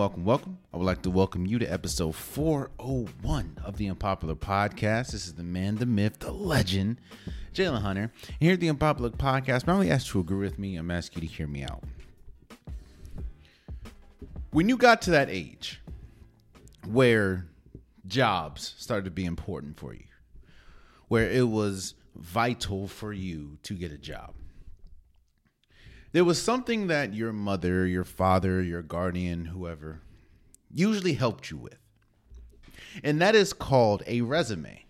Welcome, welcome. I would like to welcome you to episode 401 of the Unpopular Podcast. This is the man, the myth, the legend, Jalen Hunter. And here at the Unpopular Podcast, I only ask you to agree with me, I'm asking you to hear me out. When you got to that age where jobs started to be important for you, where it was vital for you to get a job, there was something that your mother, your father, your guardian, whoever, usually helped you with. And that is called a resume.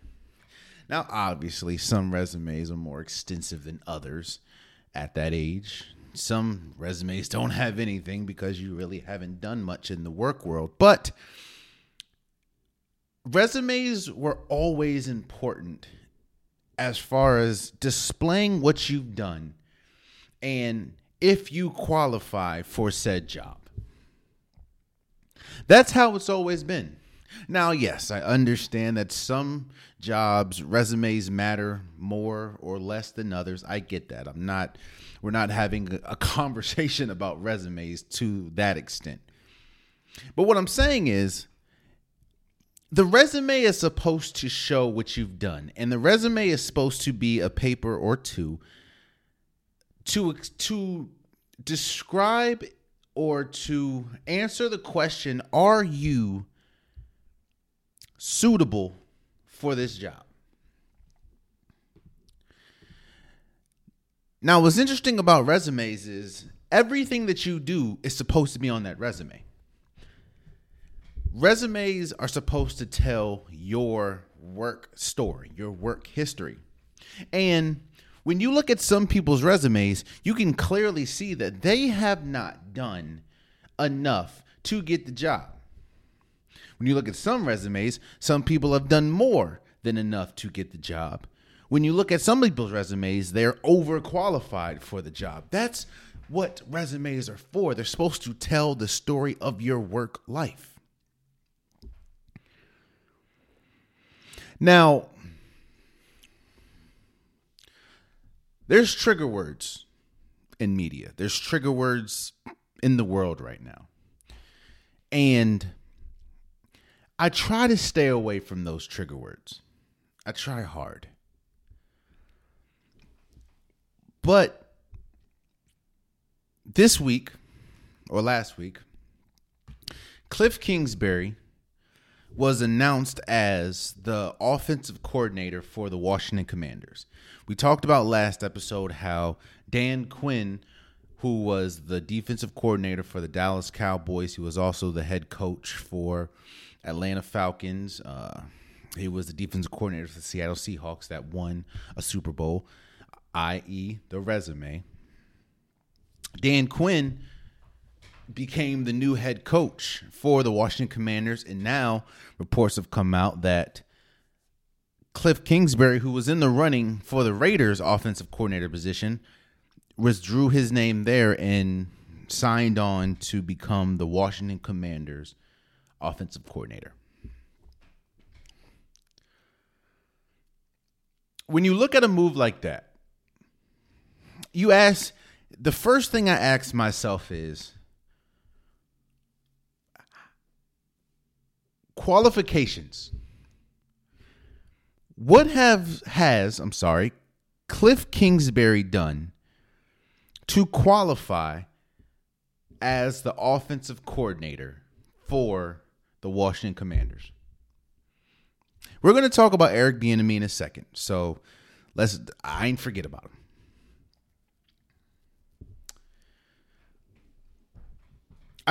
Now, obviously, some resumes are more extensive than others at that age. Some resumes don't have anything because you really haven't done much in the work world. But resumes were always important as far as displaying what you've done and if you qualify for said job. That's how it's always been. Now, yes, I understand that some jobs resumes matter more or less than others. I get that. I'm not we're not having a conversation about resumes to that extent. But what I'm saying is the resume is supposed to show what you've done, and the resume is supposed to be a paper or two to to describe or to answer the question are you suitable for this job? Now what's interesting about resumes is everything that you do is supposed to be on that resume. Resumes are supposed to tell your work story your work history. And when you look at some people's resumes, you can clearly see that they have not done enough to get the job. When you look at some resumes, some people have done more than enough to get the job. When you look at some people's resumes, they're overqualified for the job. That's what resumes are for. They're supposed to tell the story of your work life. Now, there's trigger words in media. There's trigger words in the world right now. And I try to stay away from those trigger words. I try hard. But this week or last week, Kliff Kingsbury was announced as the offensive coordinator for the Washington Commanders. We talked about last episode how Dan Quinn, who was the defensive coordinator for the Dallas Cowboys, he was also the head coach for Atlanta Falcons. Uh, he was the defensive coordinator for the Seattle Seahawks that won a Super Bowl, i.e., the resume. Dan Quinn became the new head coach for the Washington Commanders, and now reports have come out that Kliff Kingsbury, who was in the running for the Raiders offensive coordinator position, withdrew his name there and signed on to become the Washington Commanders offensive coordinator. When you look at a move like that, you ask the first thing I ask myself is qualifications. What have has, I'm sorry, Kliff Kingsbury done to qualify as the offensive coordinator for the Washington Commanders? We're going to talk about Eric Bieniemy in a second. So let's I ain't forget about him.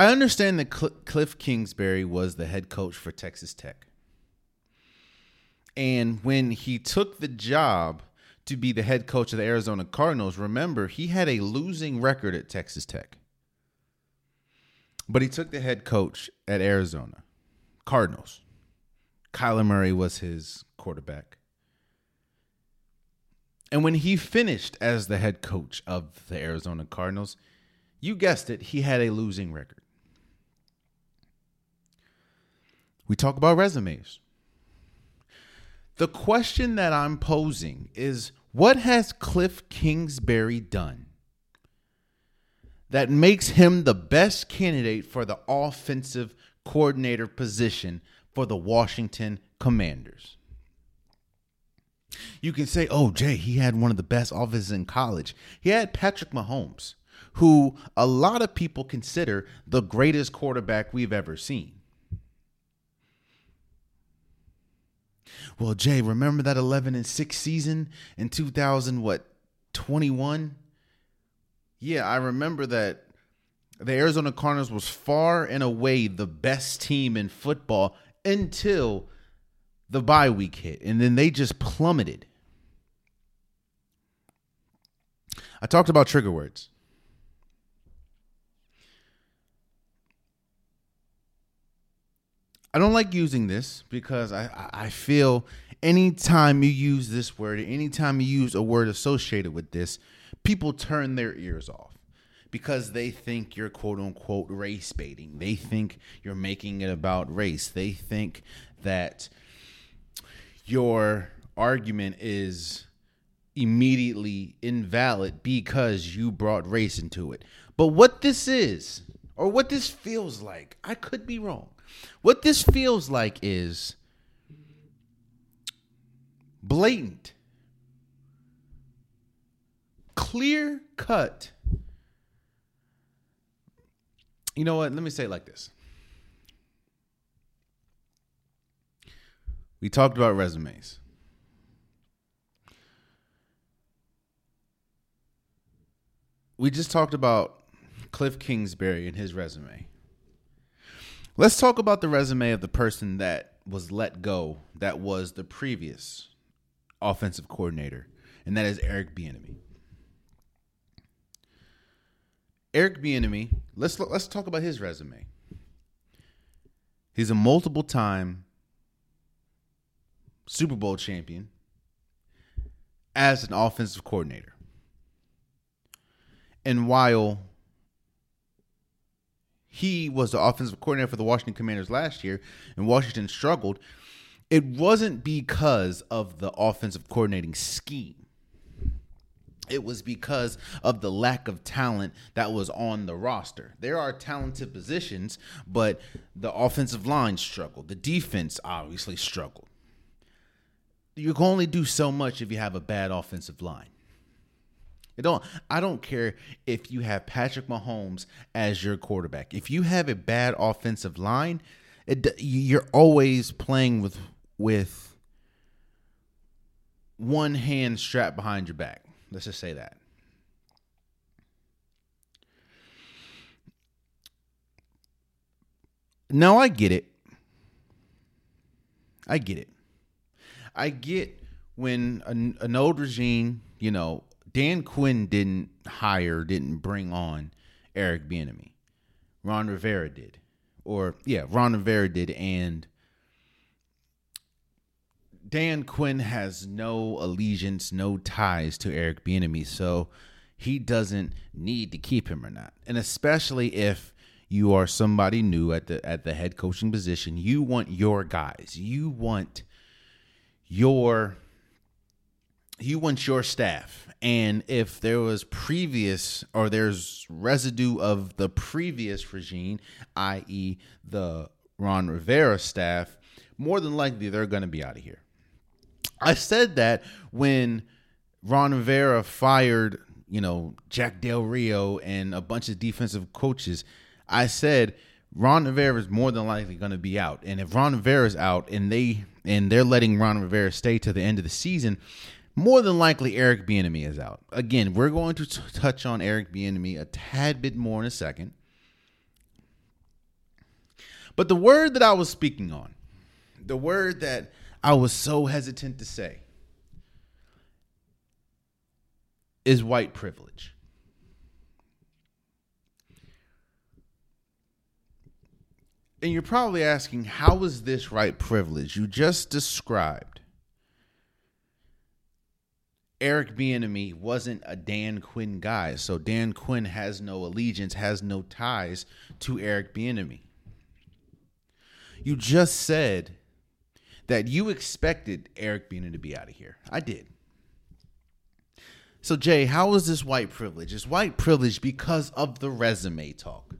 I understand that Cl- Kliff Kingsbury was the head coach for Texas Tech. And when he took the job to be the head coach of the Arizona Cardinals, remember, he had a losing record at Texas Tech. But he took the head coach at Arizona Cardinals. Kyler Murray was his quarterback. And when he finished as the head coach of the Arizona Cardinals, you guessed it, he had a losing record. We talk about resumes. The question that I'm posing is what has Kliff Kingsbury done that makes him the best candidate for the offensive coordinator position for the Washington Commanders. You can say, oh, Jay, he had one of the best offenses in college. He had Patrick Mahomes, who a lot of people consider the greatest quarterback we've ever seen. Well, Jay, remember that 11 and 6 season in 2000 what 21? Yeah, I remember that the Arizona Cardinals was far and away the best team in football until the bye week hit, and then they just plummeted. I talked about trigger words. I don't like using this because I, I feel anytime you use this word, anytime you use a word associated with this, people turn their ears off because they think you're quote unquote race baiting. They think you're making it about race. They think that your argument is immediately invalid because you brought race into it. But what this is, or what this feels like, I could be wrong. What this feels like is blatant, clear cut. You know what? Let me say it like this. We talked about resumes. We just talked about Kliff Kingsbury and his resume. Let's talk about the resume of the person that was let go that was the previous offensive coordinator, and that is Eric Bieniemy. Eric Bieniemy, let's let's talk about his resume. He's a multiple time Super Bowl champion as an offensive coordinator. And while he was the offensive coordinator for the Washington Commanders last year and Washington struggled, it wasn't because of the offensive coordinating scheme. It was because of the lack of talent that was on the roster. There are talented positions, but the offensive line struggled. The defense obviously struggled you can only do so much if you have a bad offensive line. I don't I don't care if you have Patrick Mahomes as your quarterback. If you have a bad offensive line, it, you're always playing with with one hand strapped behind your back. Let's just say that. Now I get it. I get it. I get when an, an old regime, you know, Dan Quinn didn't hire, didn't bring on Eric Bieniemy. Ron Rivera did, or yeah, Ron Rivera did, and Dan Quinn has no allegiance, no ties to Eric Bieniemy, so he doesn't need to keep him or not. And especially if you are somebody new at the at the head coaching position, you want your guys. You want your you want your staff. And if there was previous or there's residue of the previous regime i.e the ron rivera staff more than likely they're going to be out of here. I said that when ron rivera fired you know jack del rio and a bunch of defensive coaches i said ron rivera is more than likely going to be out. And if ron rivera is out and they and they're letting Ron Rivera stay to the end of the season, more than likely Eric Bieniemy is out. Again, we're going to t- touch on Eric Bieniemy a tad bit more in a second. But the word that I was speaking on, the word that I was so hesitant to say, is white privilege. And you're probably asking, how is this right privilege? You just described Eric Bieniemy wasn't a Dan Quinn guy, so Dan Quinn has no allegiance, has no ties to Eric Bieniemy. You just said that you expected Eric Bieniemy to be out of here. I did. So, Jay, how is this white privilege? It's white privilege because of the resume talk.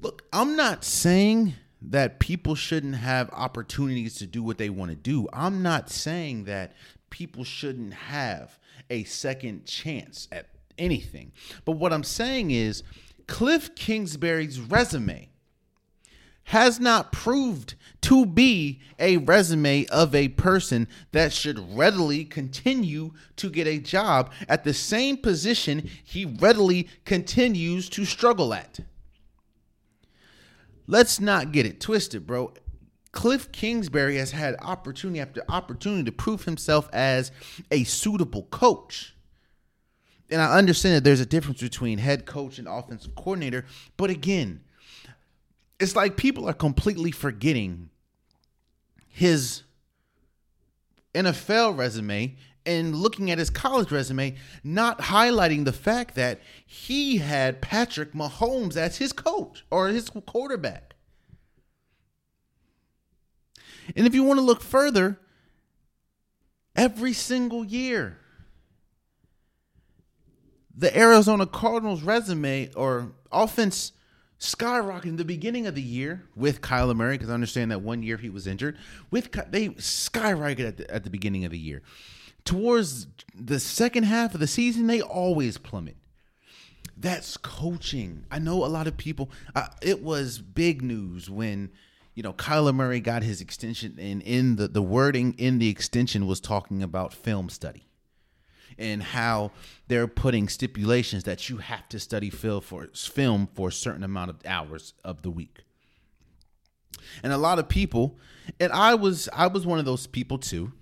Look, I'm not saying that people shouldn't have opportunities to do what they want to do. I'm not saying that people shouldn't have a second chance at anything. But what I'm saying is Kliff Kingsbury's resume has not proved to be a resume of a person that should readily continue to get a job at the same position he readily continues to struggle at. Let's not get it twisted, bro. Kliff Kingsbury has had opportunity after opportunity to prove himself as a suitable coach. And I understand that there's a difference between head coach and offensive coordinator, but again, it's like people are completely forgetting his NFL resume and looking at his college resume, not highlighting the fact that he had Patrick Mahomes as his coach or his quarterback. And if you want to look further, every single year, the Arizona Cardinals resume or offense skyrocketed in the beginning of the year with Kyler Murray because I understand that one year he was injured. With they skyrocketed at the, at the beginning of the year. Towards the second half of the season, they always plummet. That's coaching. I know a lot of people. Uh, it was big news when you know Kyler Murray got his extension, and in the the wording in the extension was talking about film study and how they're putting stipulations that you have to study film for film for a certain amount of hours of the week. And a lot of people, and I was I was one of those people too.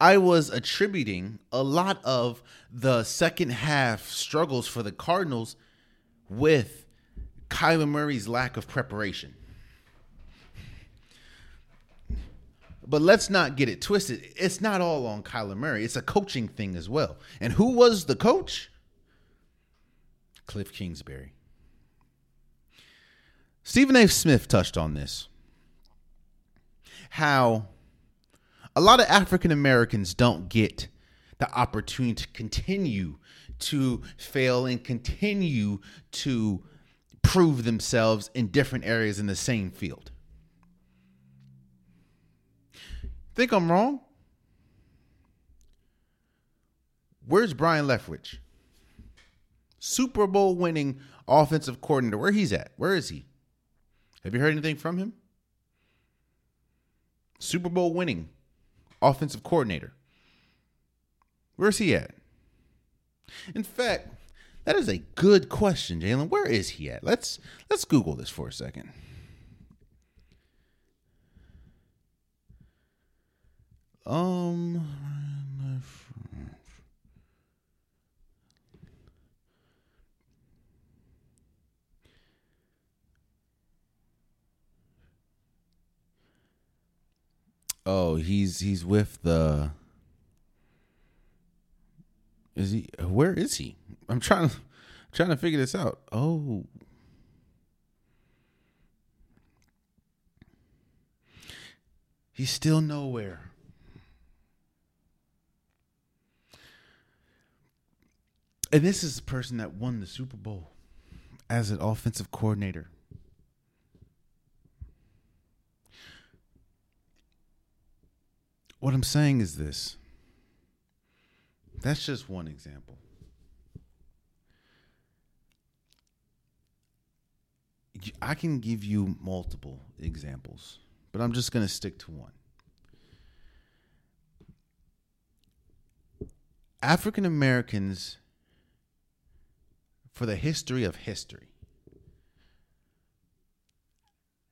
I was attributing a lot of the second half struggles for the Cardinals with Kyler Murray's lack of preparation. But let's not get it twisted. It's not all on Kyler Murray. It's a coaching thing as well. And who was the coach? Kliff Kingsbury. Stephen A. Smith touched on this. How a lot of African Americans don't get the opportunity to continue to fail and continue to prove themselves in different areas in the same field. Think I'm wrong? Where's Brian Leftwich? Super Bowl winning offensive coordinator. Where he's at? Where is he? Have you heard anything from him? Super Bowl winning offensive coordinator. Where's he at? In fact, that is a good question, Jalen. Where is he at? Let's let's Google this for a second. Um. Oh, he's he's with the. Is he? Where is he? I'm trying to trying to figure this out. Oh. He's still nowhere. And this is the person that won the Super Bowl as an offensive coordinator. What I'm saying is this. That's just one example. I can give you multiple examples, but I'm just going to stick to one. African Americans for the history of history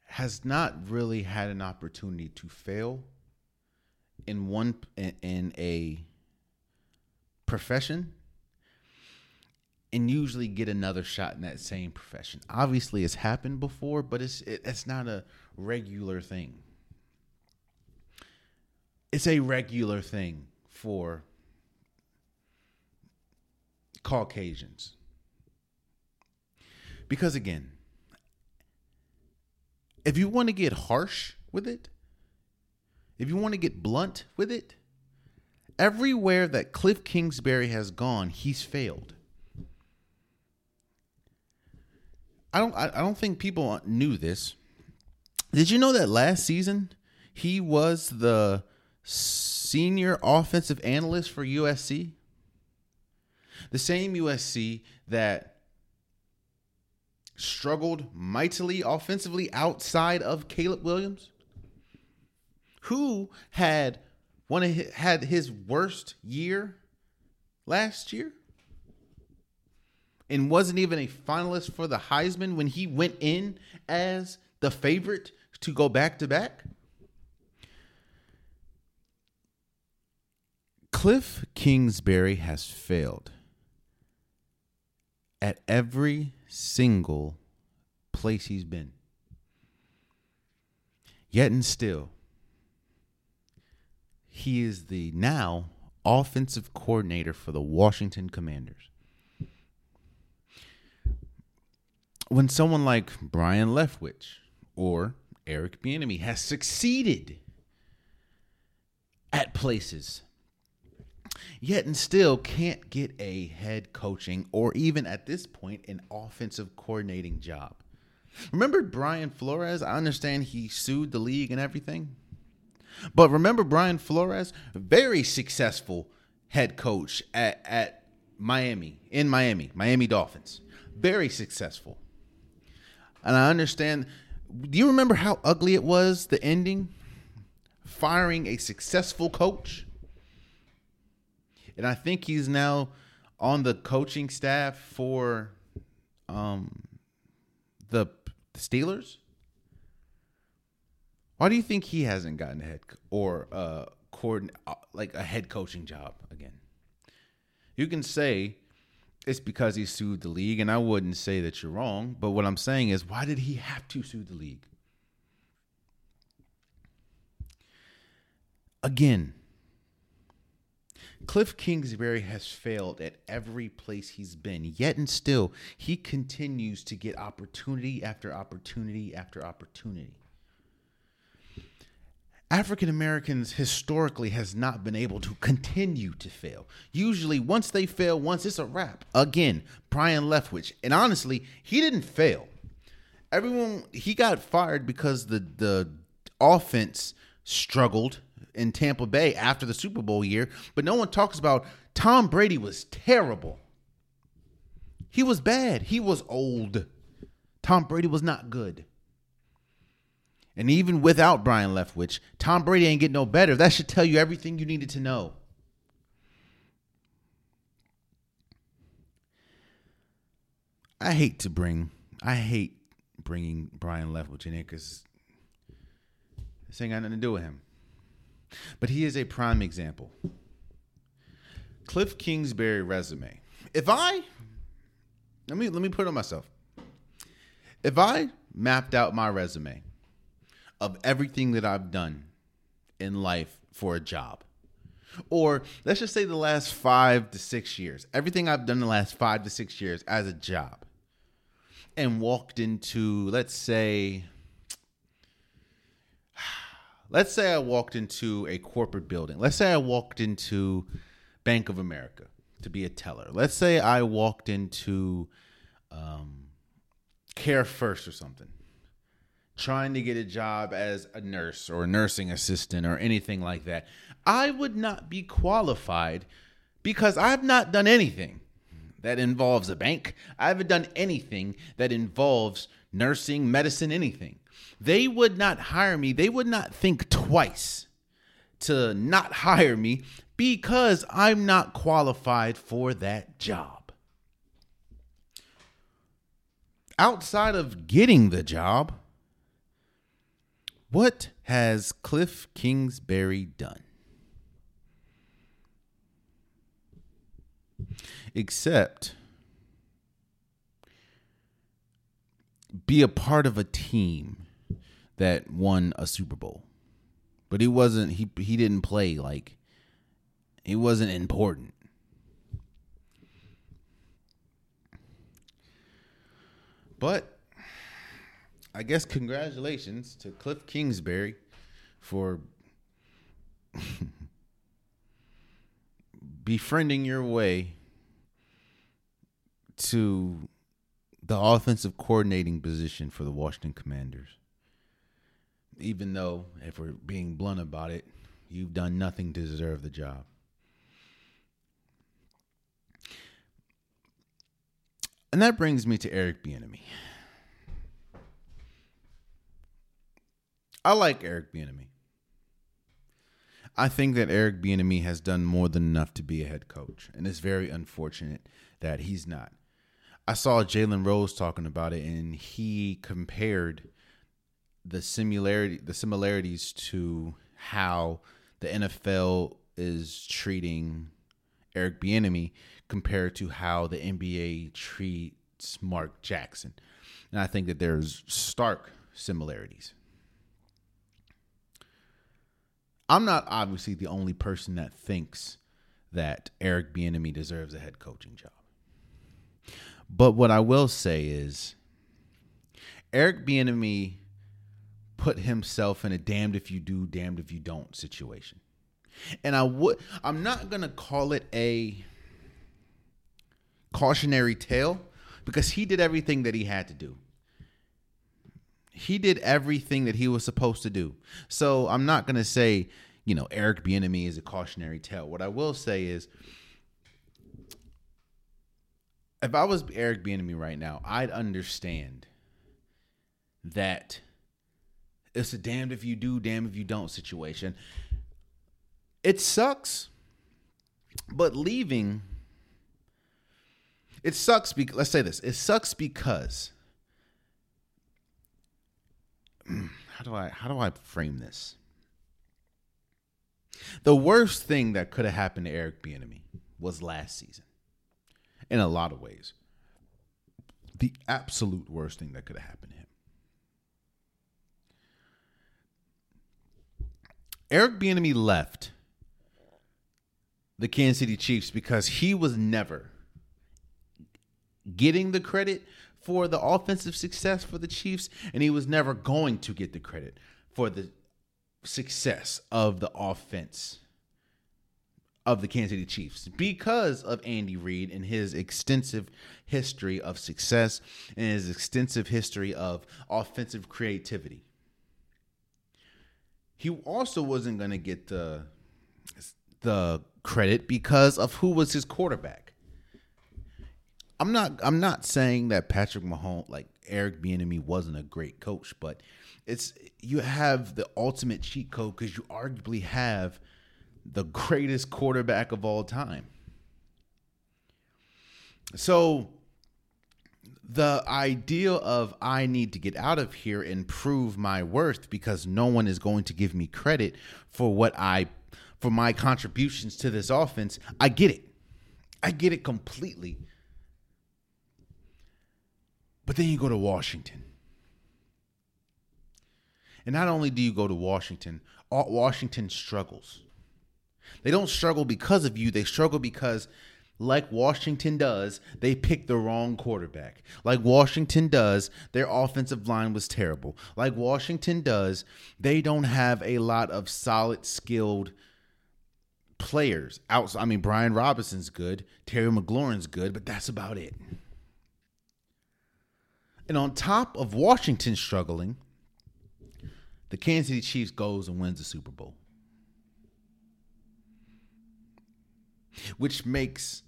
has not really had an opportunity to fail in one in a profession and usually get another shot in that same profession. Obviously, it's happened before, but it's it, it's not a regular thing. It's a regular thing for Caucasians. Because again, if you want to get harsh with it, if you want to get blunt with it, everywhere that Kliff Kingsbury has gone, he's failed. I don't I, don't think people knew this. Did you know that last season he was the senior offensive analyst for USC? The same USC that struggled mightily offensively outside of Caleb Williams, who had one of his, had his worst year last year and wasn't even a finalist for the Heisman when he went in as the favorite to go back to back. Kliff Kingsbury has failed at every single place he's been. Yet and still, he is the now offensive coordinator for the Washington Commanders. When someone like Brian Leftwich or Eric Bieniemy has succeeded at places yet and still can't get a head coaching or even at this point an offensive coordinating job. Remember Brian Flores? I understand he sued the league and everything. But remember Brian Flores, very successful head coach at, at Miami, in Miami, Miami Dolphins. Very successful. And I understand. Do you remember how ugly it was, the ending? Firing a successful coach? And I think he's now on the coaching staff for um, the Steelers. Why do you think he hasn't gotten a head or coordin- uh, like a head coaching job again? You can say it's because he sued the league, and I wouldn't say that you're wrong. But what I'm saying is, why did he have to sue the league? Again, Kliff Kingsbury has failed at every place he's been, yet and still, he continues to get opportunity after opportunity after opportunity. African Americans historically has not been able to continue to fail. Usually, once they fail, once it's a wrap. Again, Brian Leftwich, and honestly, he didn't fail. Everyone he got fired because the the offense struggled in Tampa Bay after the Super Bowl year, but no one talks about Tom Brady was terrible. He was bad. He was old. Tom Brady was not good. And even without Brian Leftwich, Tom Brady ain't getting no better. That should tell you everything you needed to know. I hate to bring, I hate bringing Brian Leftwich in here because this ain't got nothing to do with him. But he is a prime example. Kliff Kingsbury resume. If I let me let me put it on myself. If I mapped out my resume of everything that I've done in life for a job, or let's just say the last five to six years, everything I've done the last five to six years as a job, and walked into, let's say, let's say I walked into a corporate building. Let's say I walked into Bank of America to be a teller. Let's say I walked into um, Care First or something, trying to get a job as a nurse or a nursing assistant or anything like that. I would not be qualified because I've not done anything that involves a bank. I haven't done anything that involves nursing, medicine, anything they would not hire me. They would not think twice to not hire me because I'm not qualified for that job. Outside of getting the job, what has Kliff Kingsbury done? Except be a part of a team that won a Super Bowl. But he wasn't he he didn't play like he wasn't important. But I guess congratulations to Kliff Kingsbury for befriending your way to the offensive coordinating position for the Washington Commanders. Even though, if we're being blunt about it, you've done nothing to deserve the job. And that brings me to Eric Bieniemy. I like Eric Bieniemy. I think that Eric Bieniemy has done more than enough to be a head coach, and it's very unfortunate that he's not. I saw Jalen Rose talking about it, and he compared the similarity, the similarities to how the NFL is treating Eric Bieniemy compared to how the NBA treats Mark Jackson, and I think that there's stark similarities. I'm not obviously the only person that thinks that Eric Bieniemy deserves a head coaching job. But what I will say is Eric Bieniemy put himself in a damned if you do, damned if you don't situation. And I would I'm not going to call it a cautionary tale because he did everything that he had to do he did everything that he was supposed to do. So I'm not going to say, you know, Eric Bieniemy is a cautionary tale. What I will say is, if I was Eric Bieniemy right now, I'd understand that it's a damned if you do, damned if you don't situation. It sucks, but leaving. It sucks because let's say this. It sucks because how do I how do I frame this? The worst thing that could have happened to Eric Bieniemy was last season, in a lot of ways. The absolute worst thing that could have happened to. Eric Bieniemy left the Kansas City Chiefs because he was never getting the credit for the offensive success for the Chiefs, and he was never going to get the credit for the success of the offense of the Kansas City Chiefs because of Andy Reid and his extensive history of success and his extensive history of offensive creativity. He also wasn't going to get the the credit because of who was his quarterback. I'm not I'm not saying that Patrick Mahomes like Eric Bieniemy wasn't a great coach, but it's you have the ultimate cheat code because you arguably have the greatest quarterback of all time. So the idea of I need to get out of here and prove my worth because no one is going to give me credit for what I for my contributions to this offense, I get it. I get it completely. But then you go to Washington. And not only do you go to Washington, Washington struggles. They don't struggle because of you, they struggle because like Washington does, they picked the wrong quarterback. Like Washington does, their offensive line was terrible. Like Washington does, they don't have a lot of solid, skilled players. Out, I mean, Brian Robinson's good, Terry McLaurin's good, but that's about it. And on top of Washington struggling, the Kansas City Chiefs goes and wins the Super Bowl. Which makes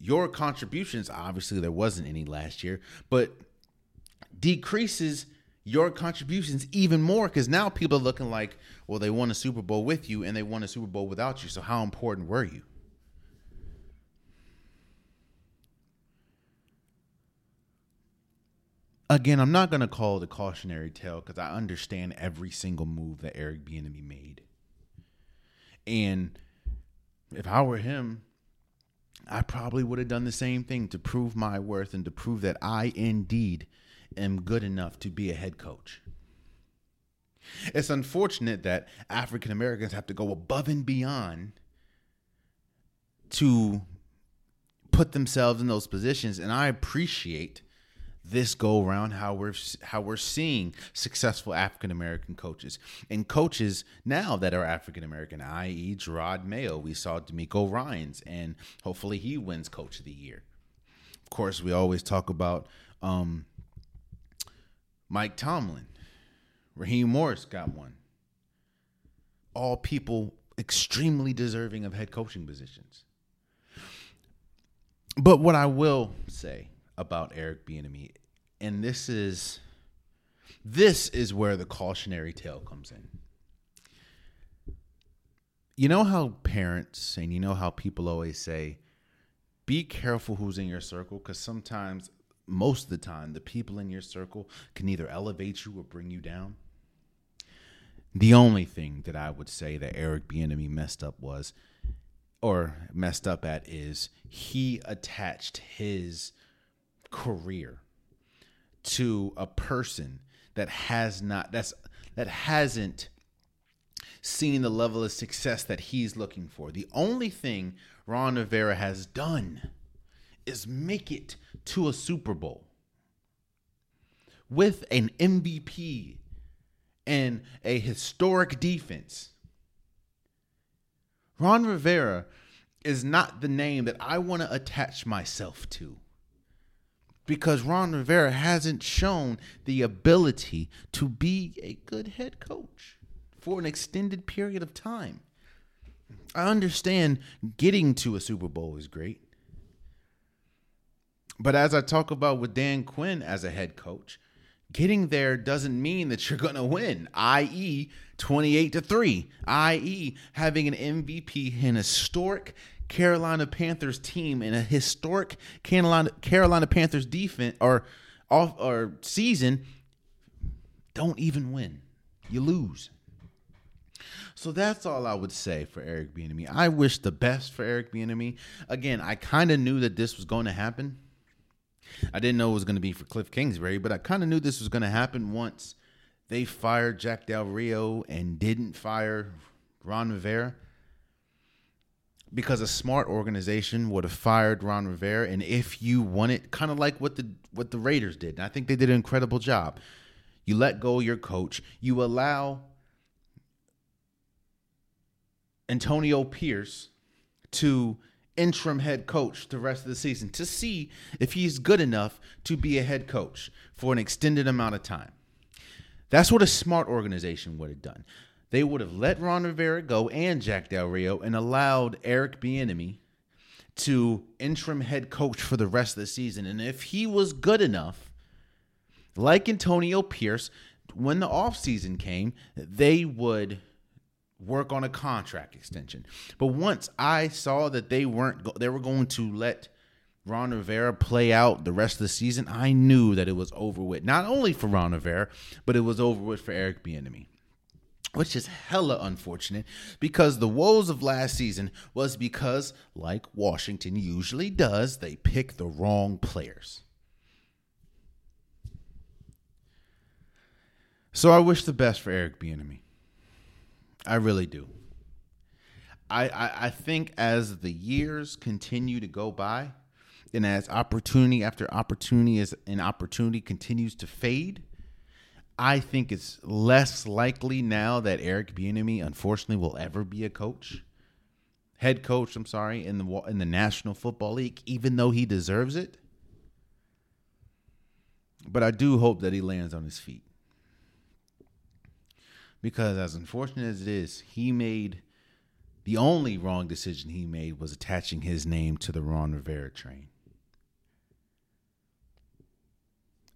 your contributions, obviously there wasn't any last year, but decreases your contributions even more because now people are looking like, well, they won a Super Bowl with you and they won a Super Bowl without you. So how important were you? again, I'm not going to call it a cautionary tale because I understand every single move that Eric Bieniemy made. And if I were him, I probably would have done the same thing to prove my worth and to prove that I indeed am good enough to be a head coach. It's unfortunate that African Americans have to go above and beyond to put themselves in those positions. And I appreciate this go around how we're how we're seeing successful African American coaches and coaches now that are African American, i.e., Jerod Mayo. We saw DeMeco Ryans, and hopefully he wins Coach of the Year. Of course, we always talk about um, Mike Tomlin. Raheem Morris got one. All people extremely deserving of head coaching positions. But what I will say about Eric Bieniemy, and this is this is where the cautionary tale comes in. You know how parents and you know how people always say, be careful who's in your circle because sometimes, most of the time, the people in your circle can either elevate you or bring you down. The only thing that I would say that Eric Bieniemy messed up was, or messed up at, is he attached his career to a person that has not that's that hasn't seen the level of success that he's looking for. The only thing Ron Rivera has done is make it to a Super Bowl with an MVP and a historic defense. Ron Rivera is not the name that I want to attach myself to because Ron Rivera hasn't shown the ability to be a good head coach for an extended period of time. I understand getting to a Super Bowl is great. But as I talk about with Dan Quinn as a head coach, getting there doesn't mean that you're going to win, i.e., 28 to 3, i.e., having an MVP in historic Carolina Panthers team and a historic Carolina Carolina Panthers defense or off or season don't even win. You lose. So that's all I would say for Eric Bieniemy. I wish the best for Eric Bieniemy. Again, I kind of knew that this was going to happen. I didn't know it was going to be for Kliff Kingsbury, but I kind of knew this was going to happen once they fired Jack Del Rio and didn't fire Ron Rivera. Because a smart organization would have fired Ron Rivera, and if you want it, kind of like what the what the Raiders did, and I think they did an incredible job. You let go your coach. You allow Antonio Pierce to interim head coach the rest of the season to see if he's good enough to be a head coach for an extended amount of time. That's what a smart organization would have done. They would have let Ron Rivera go and Jack Del Rio and allowed Eric Bieniemy to interim head coach for the rest of the season. And if he was good enough, like Antonio Pierce, when the offseason came, they would work on a contract extension. But once I saw that they weren't go- they were going to let Ron Rivera play out the rest of the season, I knew that it was over with. Not only for Ron Rivera, but it was over with for Eric Bieniemy. Which is hella unfortunate because the woes of last season was because, like Washington usually does, they pick the wrong players. So I wish the best for Eric Bieniemy. I really do. I, I, I think as the years continue to go by, and as opportunity after opportunity as an opportunity continues to fade, I think it's less likely now that Eric Bieniemy, unfortunately, will ever be a coach, head coach. I'm sorry, in the in the National Football League, even though he deserves it. But I do hope that he lands on his feet because as unfortunate as it is, he made the only wrong decision he made was attaching his name to the Ron Rivera train.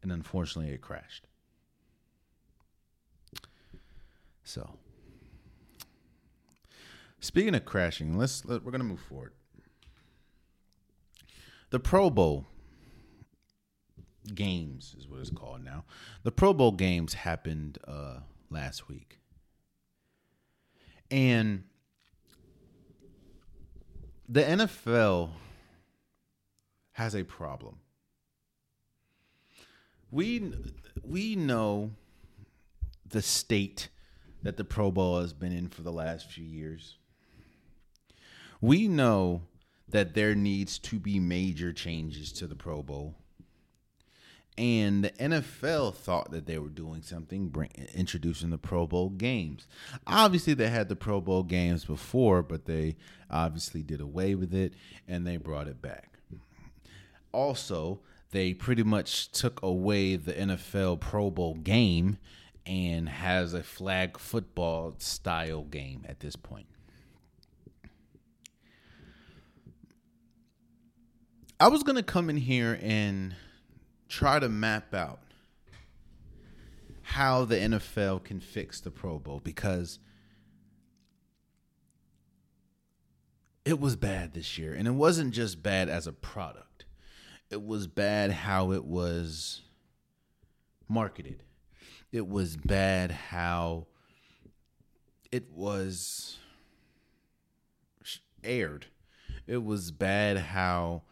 And unfortunately, it crashed. So, speaking of crashing, let's let, we're going to move forward. The Pro Bowl games is what it's called now. The Pro Bowl games happened uh, last week. And the NFL has a problem. We we know the state that the Pro Bowl has been in for the last few years. We know that there needs to be major changes to the Pro Bowl. And the NFL thought that they were doing something, bring, introducing the Pro Bowl games. Obviously, they had the Pro Bowl games before, but they obviously did away with it and they brought it back. Also, they pretty much took away the NFL Pro Bowl game and has a flag football style game at this point. I was going to come in here and try to map out how the NFL can fix the Pro Bowl because it was bad this year. And it wasn't just bad as a product, it was bad how it was marketed. It was bad how it was aired. It was bad how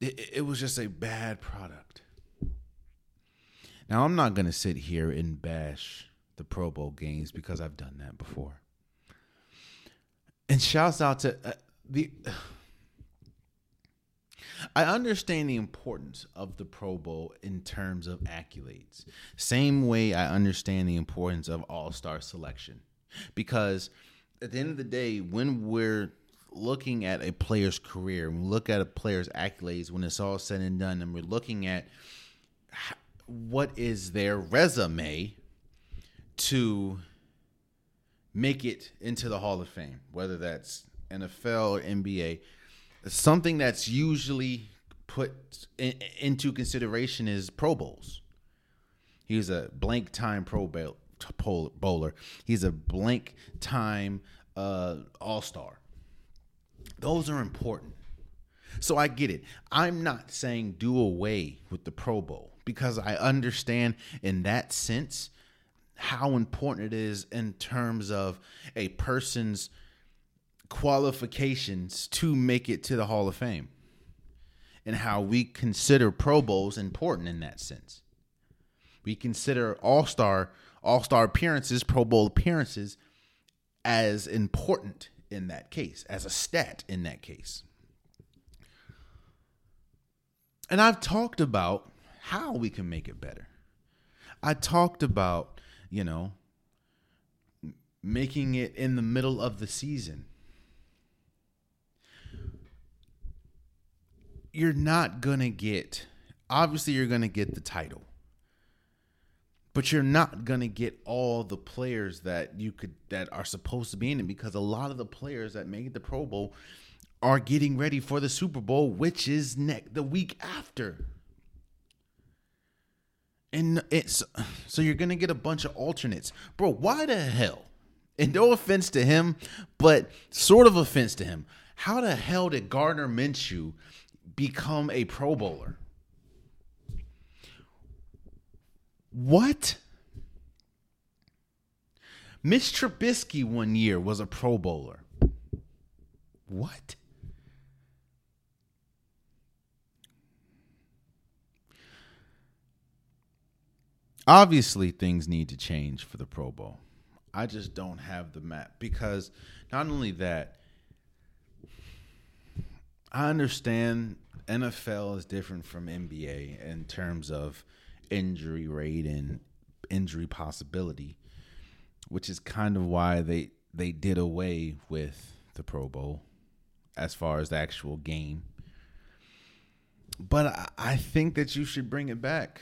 it, it was just a bad product. Now, I'm not going to sit here and bash the Pro Bowl games because I've done that before. And shouts out to uh, the. I understand the importance of the Pro Bowl in terms of accolades. Same way I understand the importance of All Star selection. Because at the end of the day, when we're looking at a player's career, we look at a player's accolades when it's all said and done, and we're looking at what is their resume to make it into the Hall of Fame, whether that's NFL or NBA. Something that's usually put in, into consideration is Pro Bowls. He's a blank time Pro Bowler. He's a blank time uh, All Star. Those are important. So I get it. I'm not saying do away with the Pro Bowl because I understand in that sense how important it is in terms of a person's qualifications to make it to the Hall of Fame and how we consider Pro Bowls important in that sense. We consider All-Star All-Star appearances, Pro Bowl appearances as important in that case, as a stat in that case. And I've talked about how we can make it better. I talked about, you know, making it in the middle of the season. You're not going to get, obviously, you're going to get the title but you're not going to get all the players that you could that are supposed to be in it because a lot of the players that made the Pro Bowl are getting ready for the Super Bowl, which is next the week after. And it's so you're gonna get a bunch of alternates, bro. Why the hell? And no offense to him, but sort of offense to him. How the hell did Gardner Minshew become a Pro Bowler? What? Mitch Trubisky one year was a Pro Bowler. What? Obviously, things need to change for the Pro Bowl. I just don't have the map because not only that, I understand NFL is different from NBA in terms of injury rate and injury possibility, which is kind of why they they did away with the Pro Bowl as far as the actual game. But I, I think that you should bring it back.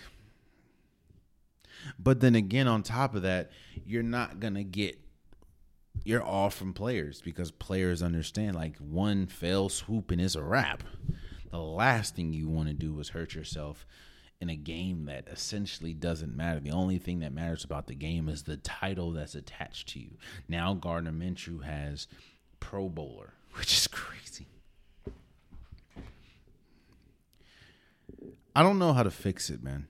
But then again, on top of that, you're not gonna get you're off from players because players understand like one fell swoop and it's a wrap. The last thing you want to do is hurt yourself in a game that essentially doesn't matter. The only thing that matters about the game is the title that's attached to you. Now Gardner Minshew has Pro Bowler, which is crazy. I don't know how to fix it, man.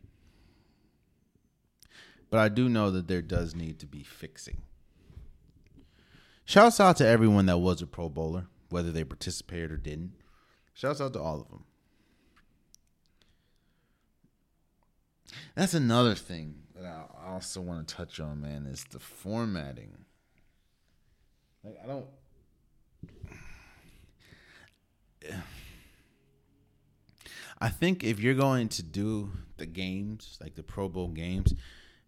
But I do know that there does need to be fixing. Shouts out to everyone that was a Pro Bowler, whether they participated or didn't. Shouts out to all of them. That's another thing that I also want to touch on, man, is the formatting. Like I don't I think if you're going to do the games, like the Pro Bowl games,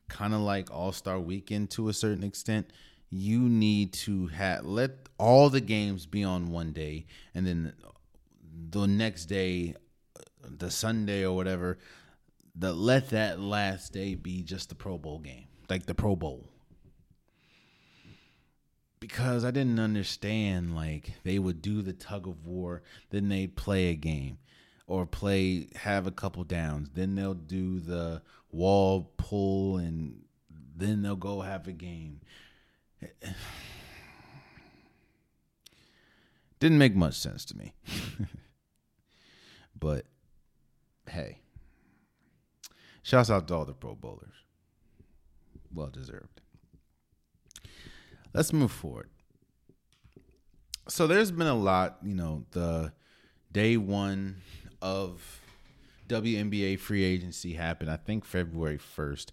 kind of like All Star Weekend to a certain extent. You need to have let all the games be on one day, and then the next day, the Sunday or whatever, the let that last day be just the Pro Bowl game, like the Pro Bowl. Because I didn't understand, like they would do the tug of war, then they'd play a game, or play have a couple downs, then they'll do the wall pull, and then they'll go have a game. Didn't make much sense to me. but hey, shouts out to all the Pro Bowlers. Well deserved. Let's move forward. So there's been a lot, you know, the day one of WNBA free agency happened, I think February 1st,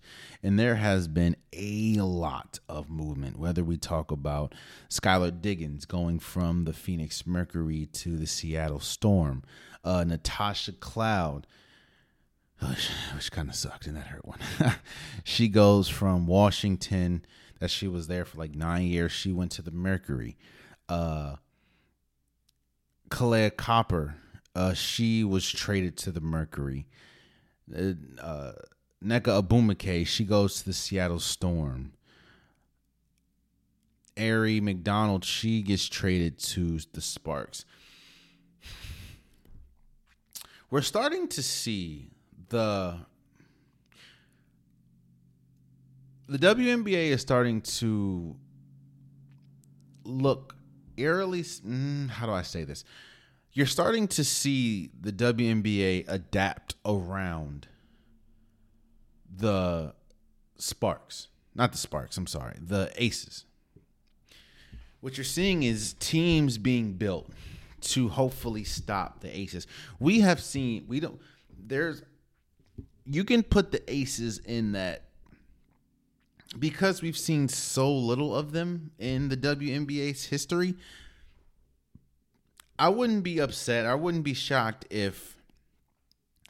and there has been a lot of movement. Whether we talk about Skylar Diggins going from the Phoenix Mercury to the Seattle Storm, uh, Natasha Cloud, which, which kind of sucked and that hurt one. she goes from Washington, that she was there for like nine years. She went to the Mercury. Uh, Kahleah Copper uh, she was traded to the Mercury. Uh, uh, Nneka Ogwumike, she goes to the Seattle Storm. Aari McDonald, she gets traded to the Sparks. We're starting to see the the WNBA is starting to look eerily. Mm, how do I say this? you're starting to see the WNBA adapt around the Sparks. Not the Sparks, I'm sorry, the Aces. What you're seeing is teams being built to hopefully stop the Aces. We have seen, we don't, there's, you can put the Aces in that because we've seen so little of them in the WNBA's history I wouldn't be upset. I wouldn't be shocked if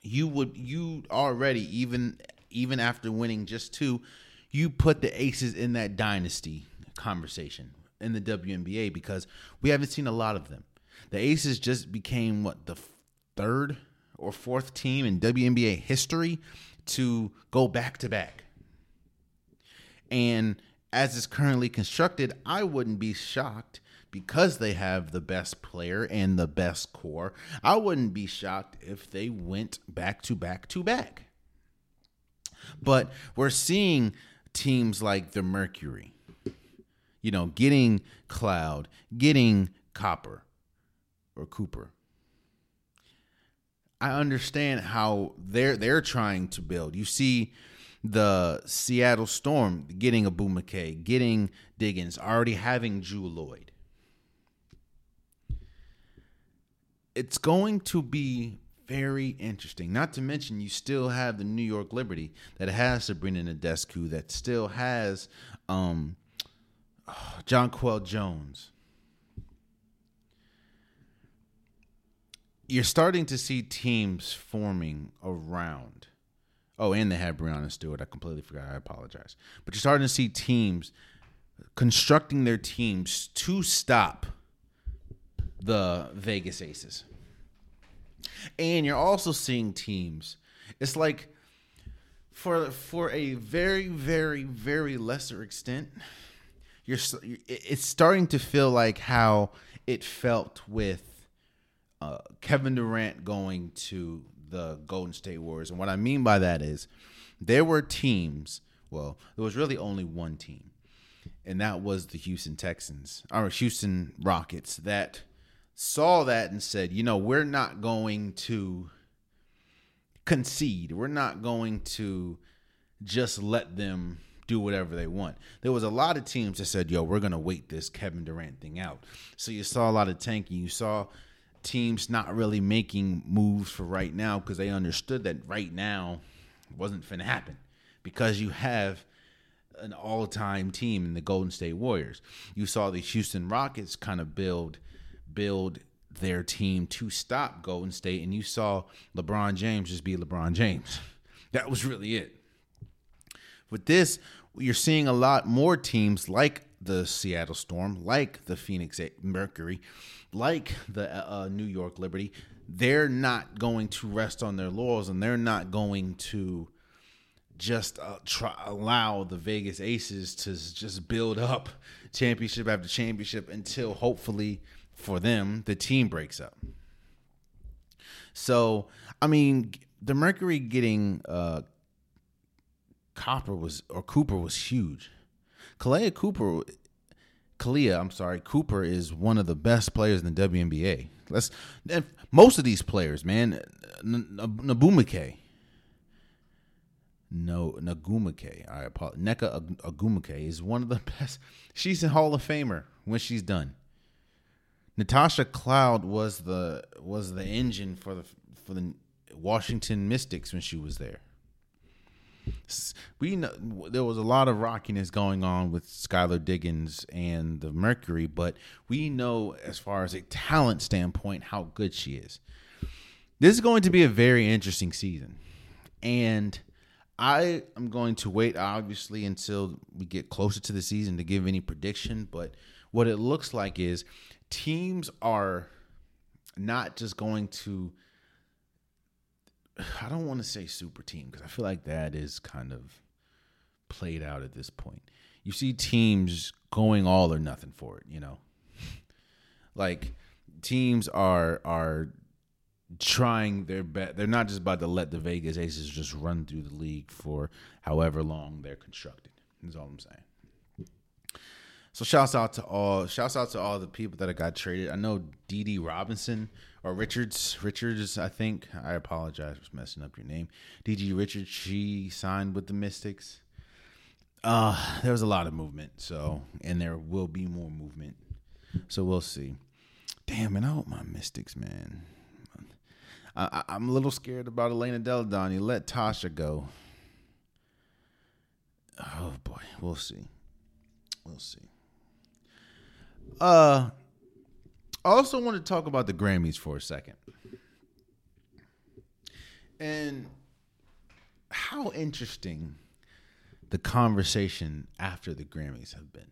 you would you already even even after winning just two, you put the Aces in that dynasty conversation in the WNBA because we haven't seen a lot of them. The Aces just became what the third or fourth team in WNBA history to go back to back. And as it's currently constructed, I wouldn't be shocked because they have the best player and the best core, I wouldn't be shocked if they went back to back to back. But we're seeing teams like the Mercury, you know, getting Cloud, getting Copper or Cooper. I understand how they're they're trying to build. You see the Seattle Storm getting Ogwumike, getting Diggins, already having Jewell Lloyd. it's going to be very interesting. Not to mention, you still have the New York Liberty that has Sabrina Ionescu, that still has um, Quell Jones. You're starting to see teams forming around. Oh, and they had Breanna Stewart. I completely forgot. I apologize. But you're starting to see teams constructing their teams to stop the Vegas Aces. And you're also seeing teams. It's like for for a very very very lesser extent, you're it's starting to feel like how it felt with uh, Kevin Durant going to the Golden State Warriors. And what I mean by that is there were teams, well, there was really only one team, and that was the Houston Texans or Houston Rockets that saw that and said, you know, we're not going to concede. We're not going to just let them do whatever they want. There was a lot of teams that said, yo, we're going to wait this Kevin Durant thing out. So you saw a lot of tanking. You saw teams not really making moves for right now because they understood that right now wasn't to happen because you have an all-time team in the Golden State Warriors. You saw the Houston Rockets kind of build – build their team to stop Golden State, and you saw LeBron James just be LeBron James. That was really it. With this, you're seeing a lot more teams like the Seattle Storm, like the Phoenix Mercury, like the uh, New York Liberty. They're not going to rest on their laurels and they're not going to just uh, try, allow the Vegas Aces to just build up championship after championship until hopefully for them the team breaks up. So, I mean, the Mercury getting uh, Copper was or Cooper was huge. Kalea Cooper, Kalia, I'm sorry, Cooper is one of the best players in the WNBA. Let's most of these players, man, Nabumake, no Nagumake, I apologize. Nneka Ogwumike is one of the best. She's a Hall of Famer when she's done. Natasha Cloud was the was the engine for the for the Washington Mystics when she was there we know there was a lot of rockiness going on with Skylar Diggins and the Mercury, but we know as far as a talent standpoint how good she is. This is going to be a very interesting season. And I am going to wait obviously until we get closer to the season to give any prediction, but what it looks like is teams are not just going to I don't want to say super team because I feel like that is kind of played out at this point. You see teams going all or nothing for it, you know. like teams are are trying their best. They're not just about to let the Vegas Aces just run through the league for however long they're constructed. Is all I'm saying. So shouts out to all shouts out to all the people that I got traded. I know Dee Robinson or Richards. Richards, I think. I apologize for messing up your name. DiDi Richards, she signed with the Mystics. Uh, there was a lot of movement, so and there will be more movement. So we'll see. Damn, man, I hope my Mystics, man. I, am a little scared about Elena Delle Donne. Let Tasha go. Oh boy, we'll see. We'll see. Uh I also want to talk about the Grammys for a second. And how interesting the conversation after the Grammys have been.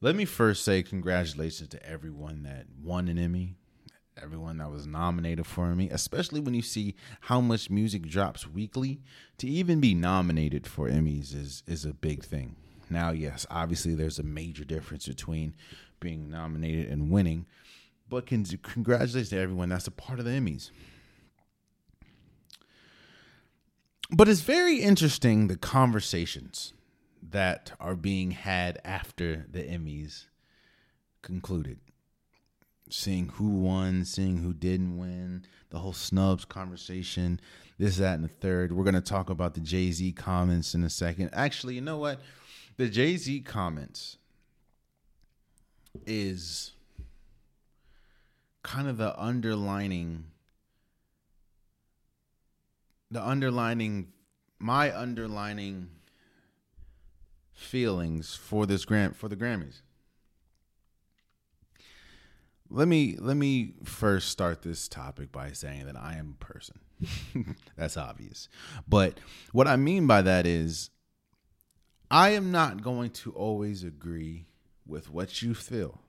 Let me first say congratulations to everyone that won an Emmy, everyone that was nominated for an Emmy, especially when you see how much music drops weekly. To even be nominated for Emmys is is a big thing. Now, yes, obviously there's a major difference between being nominated and winning, but congratulations to everyone that's a part of the Emmys. But it's very interesting the conversations that are being had after the Emmys concluded. Seeing who won, seeing who didn't win, the whole snubs conversation, this, that, and the third. We're going to talk about the Jay Z comments in a second. Actually, you know what? The Jay Z comments is kind of the underlining the underlining my underlining feelings for this grant for the Grammys. Let me let me first start this topic by saying that I am a person. That's obvious. But what I mean by that is I am not going to always agree with what you feel.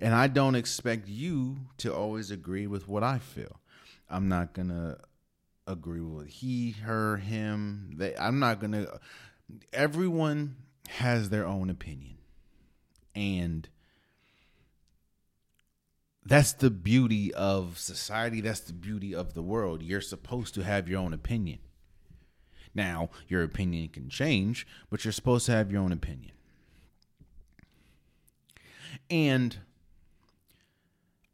And I don't expect you to always agree with what I feel. I'm not going to agree with he, her, him. They, I'm not going to. Everyone has their own opinion. And that's the beauty of society. That's the beauty of the world. You're supposed to have your own opinion. Now, your opinion can change, but you're supposed to have your own opinion. And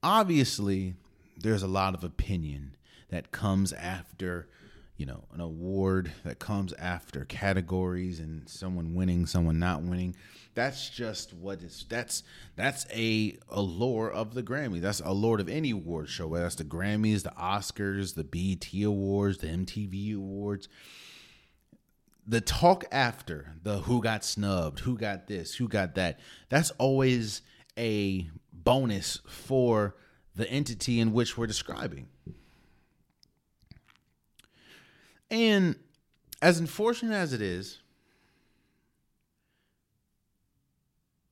obviously, there's a lot of opinion that comes after, you know, an award that comes after categories and someone winning, someone not winning. That's just what is that's that's a allure of the Grammy. That's a lord of any award show. Whether that's the Grammys, the Oscars, the BET Awards, the MTV Awards the talk after the who got snubbed, who got this, who got that, that's always a bonus for the entity in which we're describing. And as unfortunate as it is,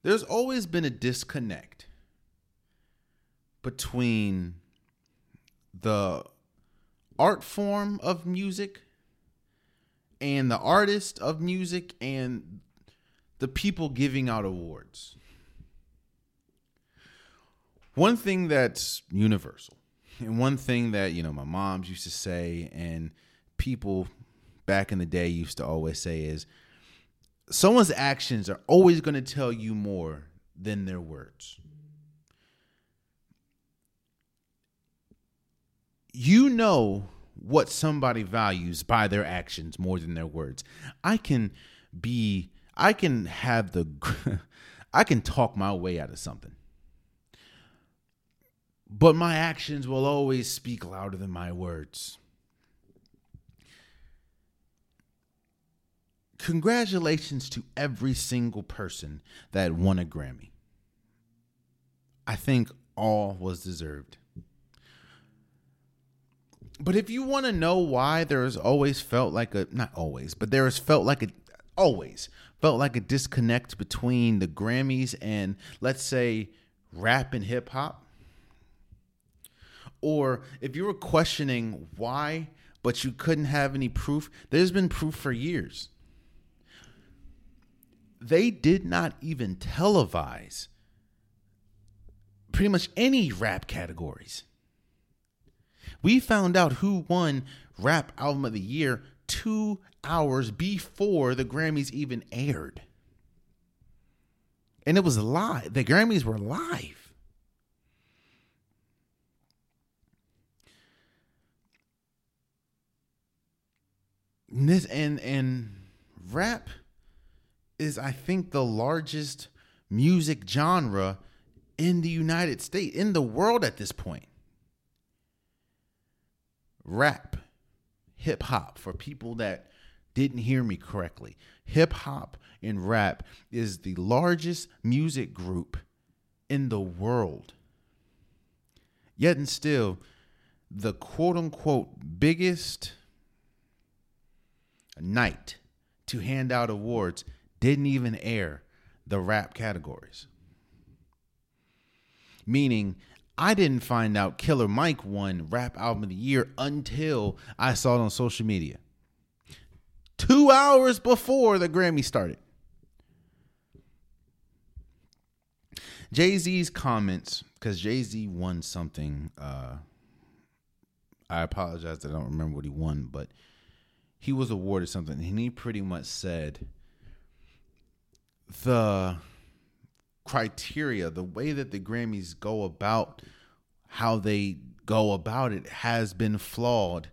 there's always been a disconnect between the art form of music and the artist of music and the people giving out awards. One thing that's universal, and one thing that, you know, my moms used to say, and people back in the day used to always say is someone's actions are always going to tell you more than their words. You know what somebody values by their actions more than their words. I can be I can have the I can talk my way out of something. But my actions will always speak louder than my words. Congratulations to every single person that won a Grammy. I think all was deserved. But if you want to know why there has always felt like a not always, but there has felt like a always felt like a disconnect between the Grammys and let's say rap and hip hop. Or if you were questioning why, but you couldn't have any proof, there's been proof for years. They did not even televise pretty much any rap categories. We found out who won Rap Album of the Year two hours before the Grammys even aired. And it was live. The Grammys were live. And this and and rap is I think the largest music genre in the United States, in the world at this point rap, hip hop, for people that didn't hear me correctly, hip hop and rap is the largest music group in the world. Yet and still, the quote unquote biggest night to hand out awards didn't even air the rap categories. Meaning, I didn't find out Killer Mike won Rap Album of the Year until I saw it on social media. Two hours before the Grammy started. Jay Z's comments, because Jay Z won something. Uh, I apologize I don't remember what he won, but he was awarded something, and he pretty much said the criteria, the way that the Grammys go about how they go about it has been flawed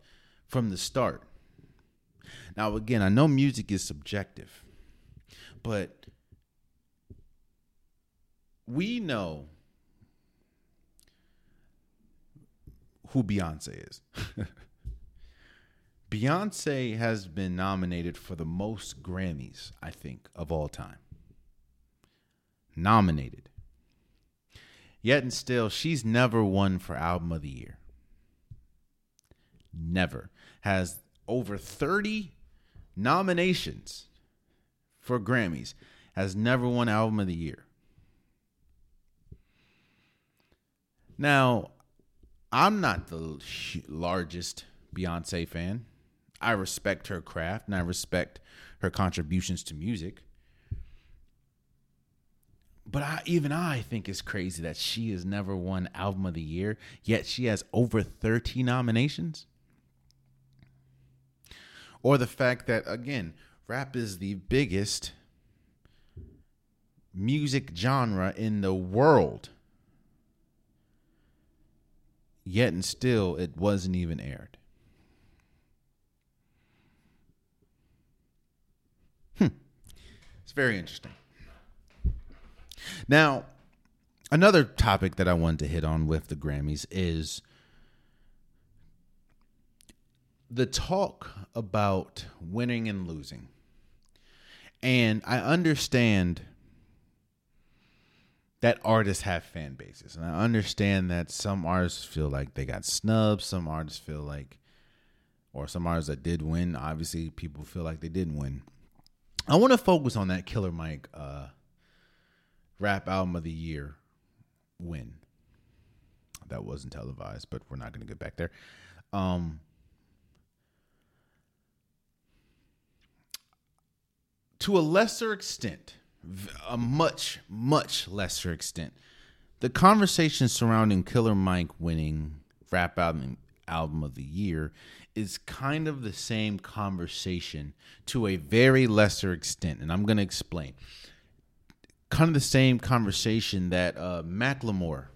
from the start. Now, again, I know music is subjective, but we know who Beyonce is. Beyonce has been nominated for the most Grammys, I think, of all time nominated. Yet and still, she's never won for Album of the Year. Never. Has over 30 nominations for Grammys. Has never won Album of the Year. Now, I'm not the largest Beyonce fan. I respect her craft and I respect her contributions to music. But I, even I think it's crazy that she has never won Album of the Year, yet she has over 30 nominations. Or the fact that, again, rap is the biggest music genre in the world. Yet and still, it wasn't even aired. Hmm. It's very interesting. Now, another topic that I wanted to hit on with the Grammys is the talk about winning and losing. And I understand that artists have fan bases. And I understand that some artists feel like they got snubbed, some artists feel like or some artists that did win. Obviously, people feel like they didn't win. I want to focus on that Killer Mike uh, rap album of the year win. That wasn't televised, but we're not going to get back there. Um, to a lesser extent, a much, much lesser extent, the conversation surrounding Killer Mike winning rap album album of the year is kind of the same conversation to a very lesser extent, and I'm going to explain. Kind of the same conversation that uh, Macklemore,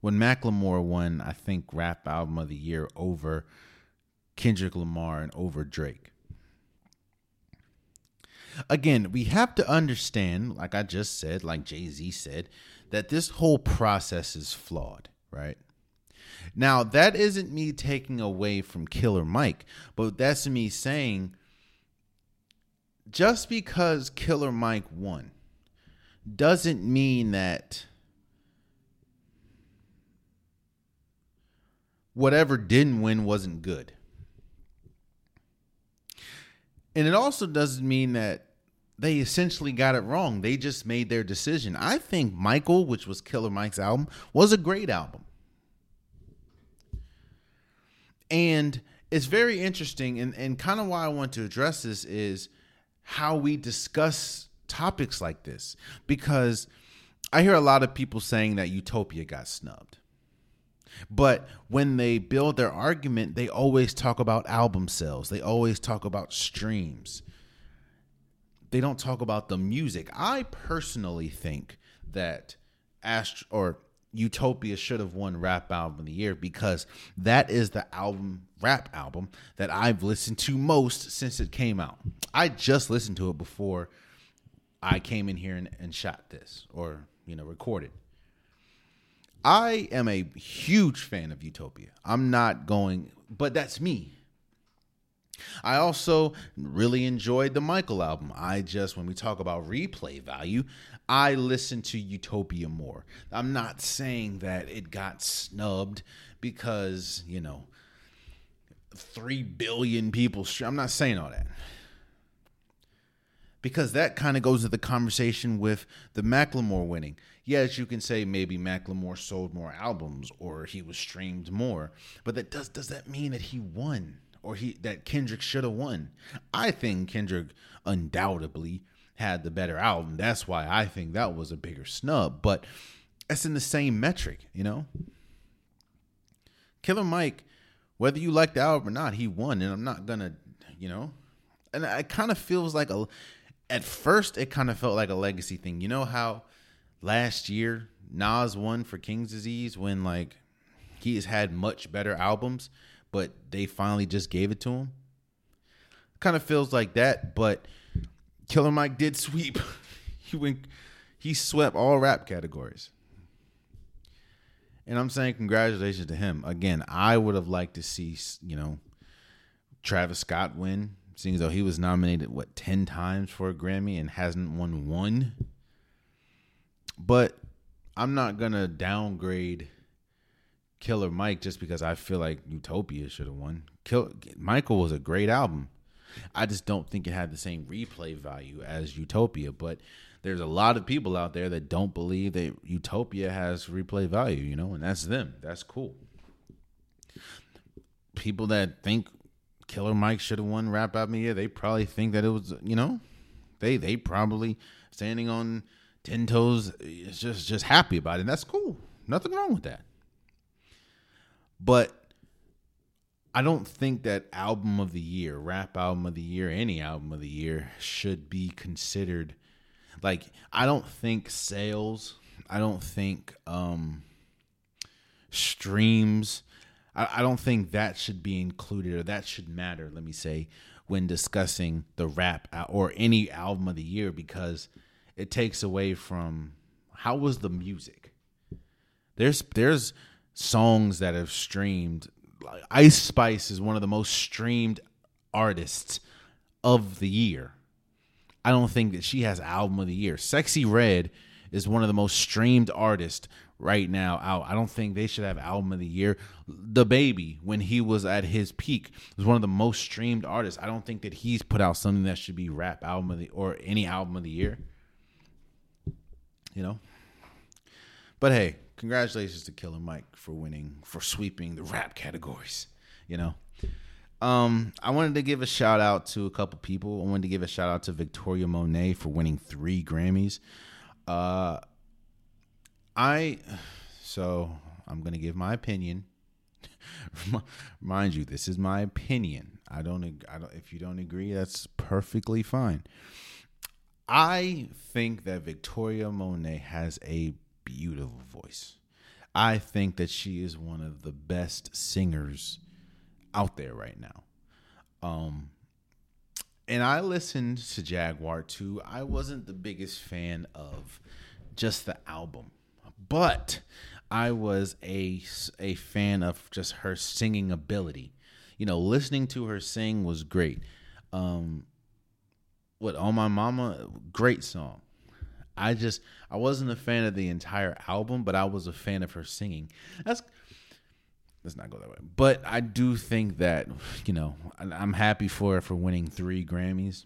when Macklemore won, I think rap album of the year over Kendrick Lamar and over Drake. Again, we have to understand, like I just said, like Jay Z said, that this whole process is flawed, right? Now, that isn't me taking away from Killer Mike, but that's me saying just because Killer Mike won doesn't mean that whatever didn't win wasn't good. And it also doesn't mean that they essentially got it wrong. They just made their decision. I think Michael, which was Killer Mike's album, was a great album. And it's very interesting, and, and kind of why I want to address this is how we discuss topics like this. Because I hear a lot of people saying that Utopia got snubbed. But when they build their argument, they always talk about album sales. They always talk about streams. They don't talk about the music. I personally think that Ast or Utopia should have won rap album of the year because that is the album rap album that I've listened to most since it came out. I just listened to it before I came in here and, and shot this or you know recorded. I am a huge fan of Utopia. I'm not going, but that's me. I also really enjoyed the Michael album. I just, when we talk about replay value, I listen to Utopia more. I'm not saying that it got snubbed because, you know, 3 billion people. I'm not saying all that. Because that kind of goes to the conversation with the Macklemore winning. Yes, you can say maybe Macklemore sold more albums or he was streamed more, but that does does that mean that he won? or he that Kendrick should have won. I think Kendrick undoubtedly had the better album. That's why I think that was a bigger snub. But that's in the same metric, you know. Killer Mike, whether you like the album or not, he won, and I'm not gonna, you know. And it kind of feels like a. At first, it kind of felt like a legacy thing. You know how last year Nas won for King's Disease when like he has had much better albums but they finally just gave it to him. Kind of feels like that, but Killer Mike did sweep. he went, he swept all rap categories. And I'm saying congratulations to him. Again, I would have liked to see, you know, Travis Scott win, seeing as though he was nominated what 10 times for a Grammy and hasn't won one. But I'm not going to downgrade Killer Mike just because I feel like Utopia should have won. Kill Michael was a great album. I just don't think it had the same replay value as Utopia, but there's a lot of people out there that don't believe that Utopia has replay value, you know, and that's them. That's cool. People that think Killer Mike should have won rap album of the year, they probably think that it was, you know, they they probably standing on ten toes, just just happy about it. And that's cool. Nothing wrong with that. But I don't think that album of the year, rap album of the year, any album of the year should be considered like I don't think sales, I don't think um streams, I, I don't think that should be included or that should matter, let me say, when discussing the rap or any album of the year because it takes away from how was the music. There's there's songs that have streamed. Ice Spice is one of the most streamed artists of the year. I don't think that she has album of the year. Sexyy Red is one of the most streamed artists right now out. I don't think they should have album of the year. DaBaby, when he was at his peak, was one of the most streamed artists. I don't think that he's put out something that should be rap album of the or any album of the year. You know? But hey, congratulations to Killer Mike for winning for sweeping the rap categories, you know. Um, I wanted to give a shout out to a couple people. I wanted to give a shout out to Victoria Monet for winning three Grammys. Uh, I so I'm gonna give my opinion. Mind you, this is my opinion. I don't. I don't. If you don't agree, that's perfectly fine. I think that Victoria Monet has a beautiful voice. I think that she is one of the best singers out there right now. Um, and I listened to Jaguar too. I wasn't the biggest fan of just the album, but I was a a fan of just her singing ability. You know, listening to her sing was great. Um, what on my mama, great song. I just I wasn't a fan of the entire album, but I was a fan of her singing. That's let's not go that way. But I do think that you know I'm happy for her for winning three Grammys.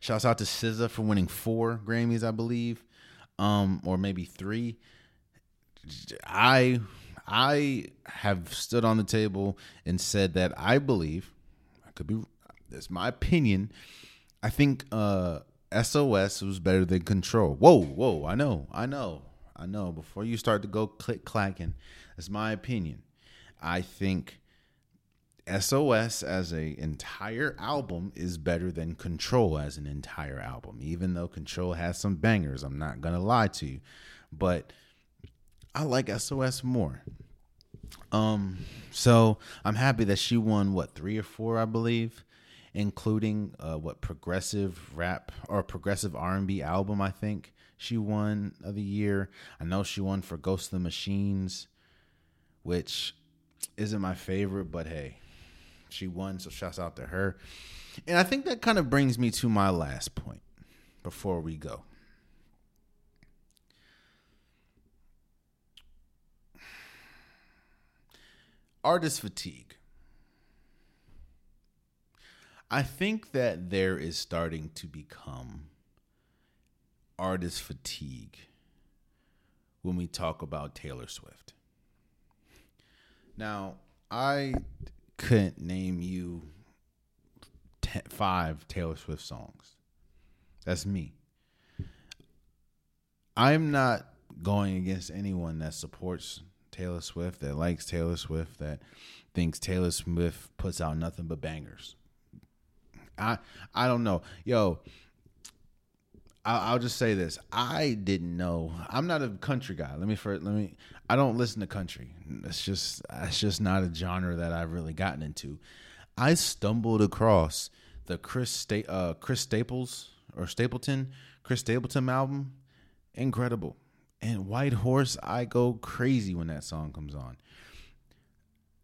Shouts out to SZA for winning four Grammys, I believe, um, or maybe three. I I have stood on the table and said that I believe I could be. That's my opinion. I think uh, SOS was better than Control. Whoa, whoa! I know, I know, I know. Before you start to go click clacking, that's my opinion. I think SOS as a entire album is better than Control as an entire album. Even though Control has some bangers, I'm not gonna lie to you, but I like SOS more. Um, so I'm happy that she won what three or four, I believe including uh, what progressive rap or progressive R&B album I think she won of the year. I know she won for Ghost of the Machines, which isn't my favorite, but hey, she won, so shouts out to her. And I think that kind of brings me to my last point before we go. Artist fatigue. I think that there is starting to become artist fatigue when we talk about Taylor Swift. Now, I couldn't name you ten, five Taylor Swift songs. That's me. I'm not going against anyone that supports Taylor Swift, that likes Taylor Swift, that thinks Taylor Swift puts out nothing but bangers. I I don't know, yo. I'll, I'll just say this: I didn't know. I'm not a country guy. Let me first. Let me. I don't listen to country. It's just. It's just not a genre that I've really gotten into. I stumbled across the Chris Sta- uh, Chris Staples or Stapleton Chris Stapleton album. Incredible. And White Horse, I go crazy when that song comes on.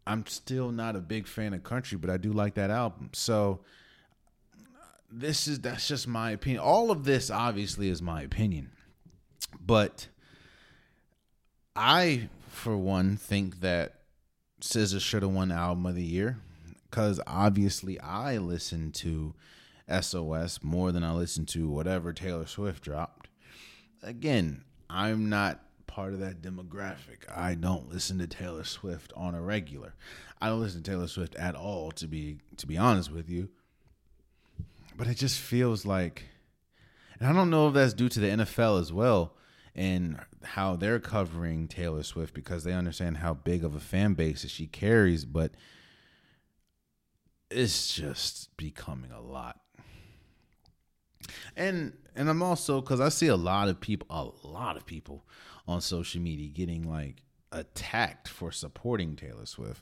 I'm still not a big fan of country, but I do like that album. So this is that's just my opinion. All of this obviously is my opinion. But I for one think that SZA should have won album of the year cuz obviously I listen to SOS more than I listen to whatever Taylor Swift dropped. Again, I'm not part of that demographic. I don't listen to Taylor Swift on a regular. I don't listen to Taylor Swift at all to be to be honest with you but it just feels like, and I don't know if that's due to the NFL as well and how they're covering Taylor Swift because they understand how big of a fan base that she carries, but it's just becoming a lot. And and I'm also cuz I see a lot of people a lot of people on social media getting like attacked for supporting Taylor Swift.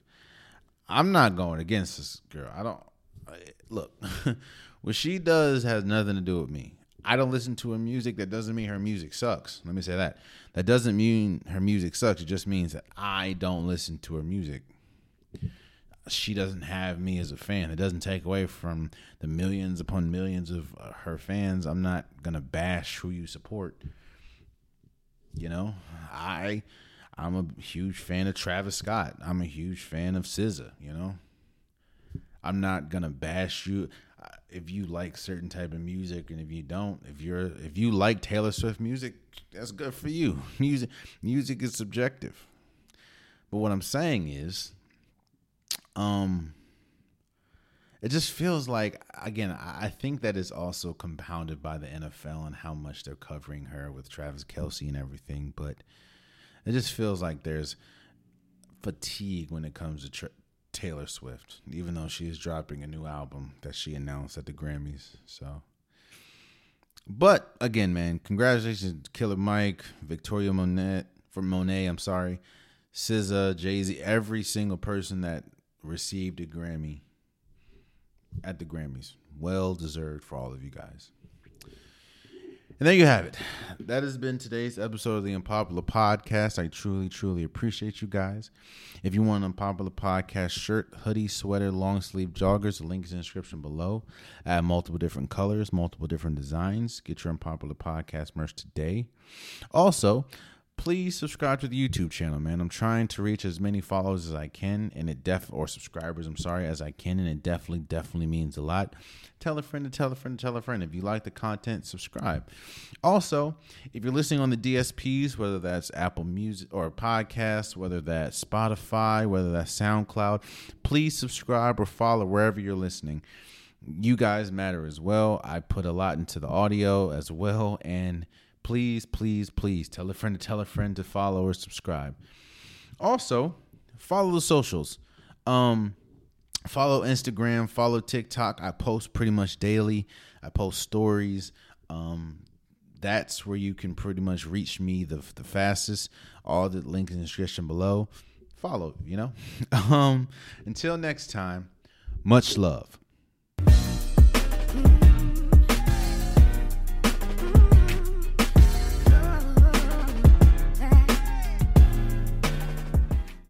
I'm not going against this girl. I don't look. What she does has nothing to do with me. I don't listen to her music. That doesn't mean her music sucks. Let me say that. That doesn't mean her music sucks. It just means that I don't listen to her music. She doesn't have me as a fan. It doesn't take away from the millions upon millions of uh, her fans. I'm not going to bash who you support. You know, I I'm a huge fan of Travis Scott. I'm a huge fan of SZA. You know, I'm not gonna bash you if you like certain type of music, and if you don't, if you're if you like Taylor Swift music, that's good for you. Music music is subjective. But what I'm saying is, um, it just feels like again i think that is also compounded by the nfl and how much they're covering her with travis kelce and everything but it just feels like there's fatigue when it comes to tra- taylor swift even though she is dropping a new album that she announced at the grammys so but again man congratulations killer mike victoria monet for monet i'm sorry SZA, Jay-Z, every single person that received a Grammy at the Grammys. Well deserved for all of you guys. And there you have it. That has been today's episode of the Unpopular Podcast. I truly, truly appreciate you guys. If you want an Unpopular Podcast shirt, hoodie, sweater, long sleeve joggers, the link is in the description below. I have multiple different colors, multiple different designs. Get your Unpopular Podcast merch today. Also, please subscribe to the YouTube channel, man. I'm trying to reach as many followers as I can, and it def or subscribers, I'm sorry, as I can, and it definitely, definitely means a lot. Tell a friend to tell a friend to tell a friend. If you like the content, subscribe. Also, if you're listening on the DSPs, whether that's Apple Music or podcast, whether that's Spotify, whether that's SoundCloud, please subscribe or follow wherever you're listening. You guys matter as well. I put a lot into the audio as well, and please, please, please tell a friend to tell a friend to follow or subscribe. Also, follow the socials. Um, follow Instagram, follow TikTok. I post pretty much daily. I post stories. Um, that's where you can pretty much reach me the the fastest. All the links in the description below. Follow, you know. um, until next time, much love.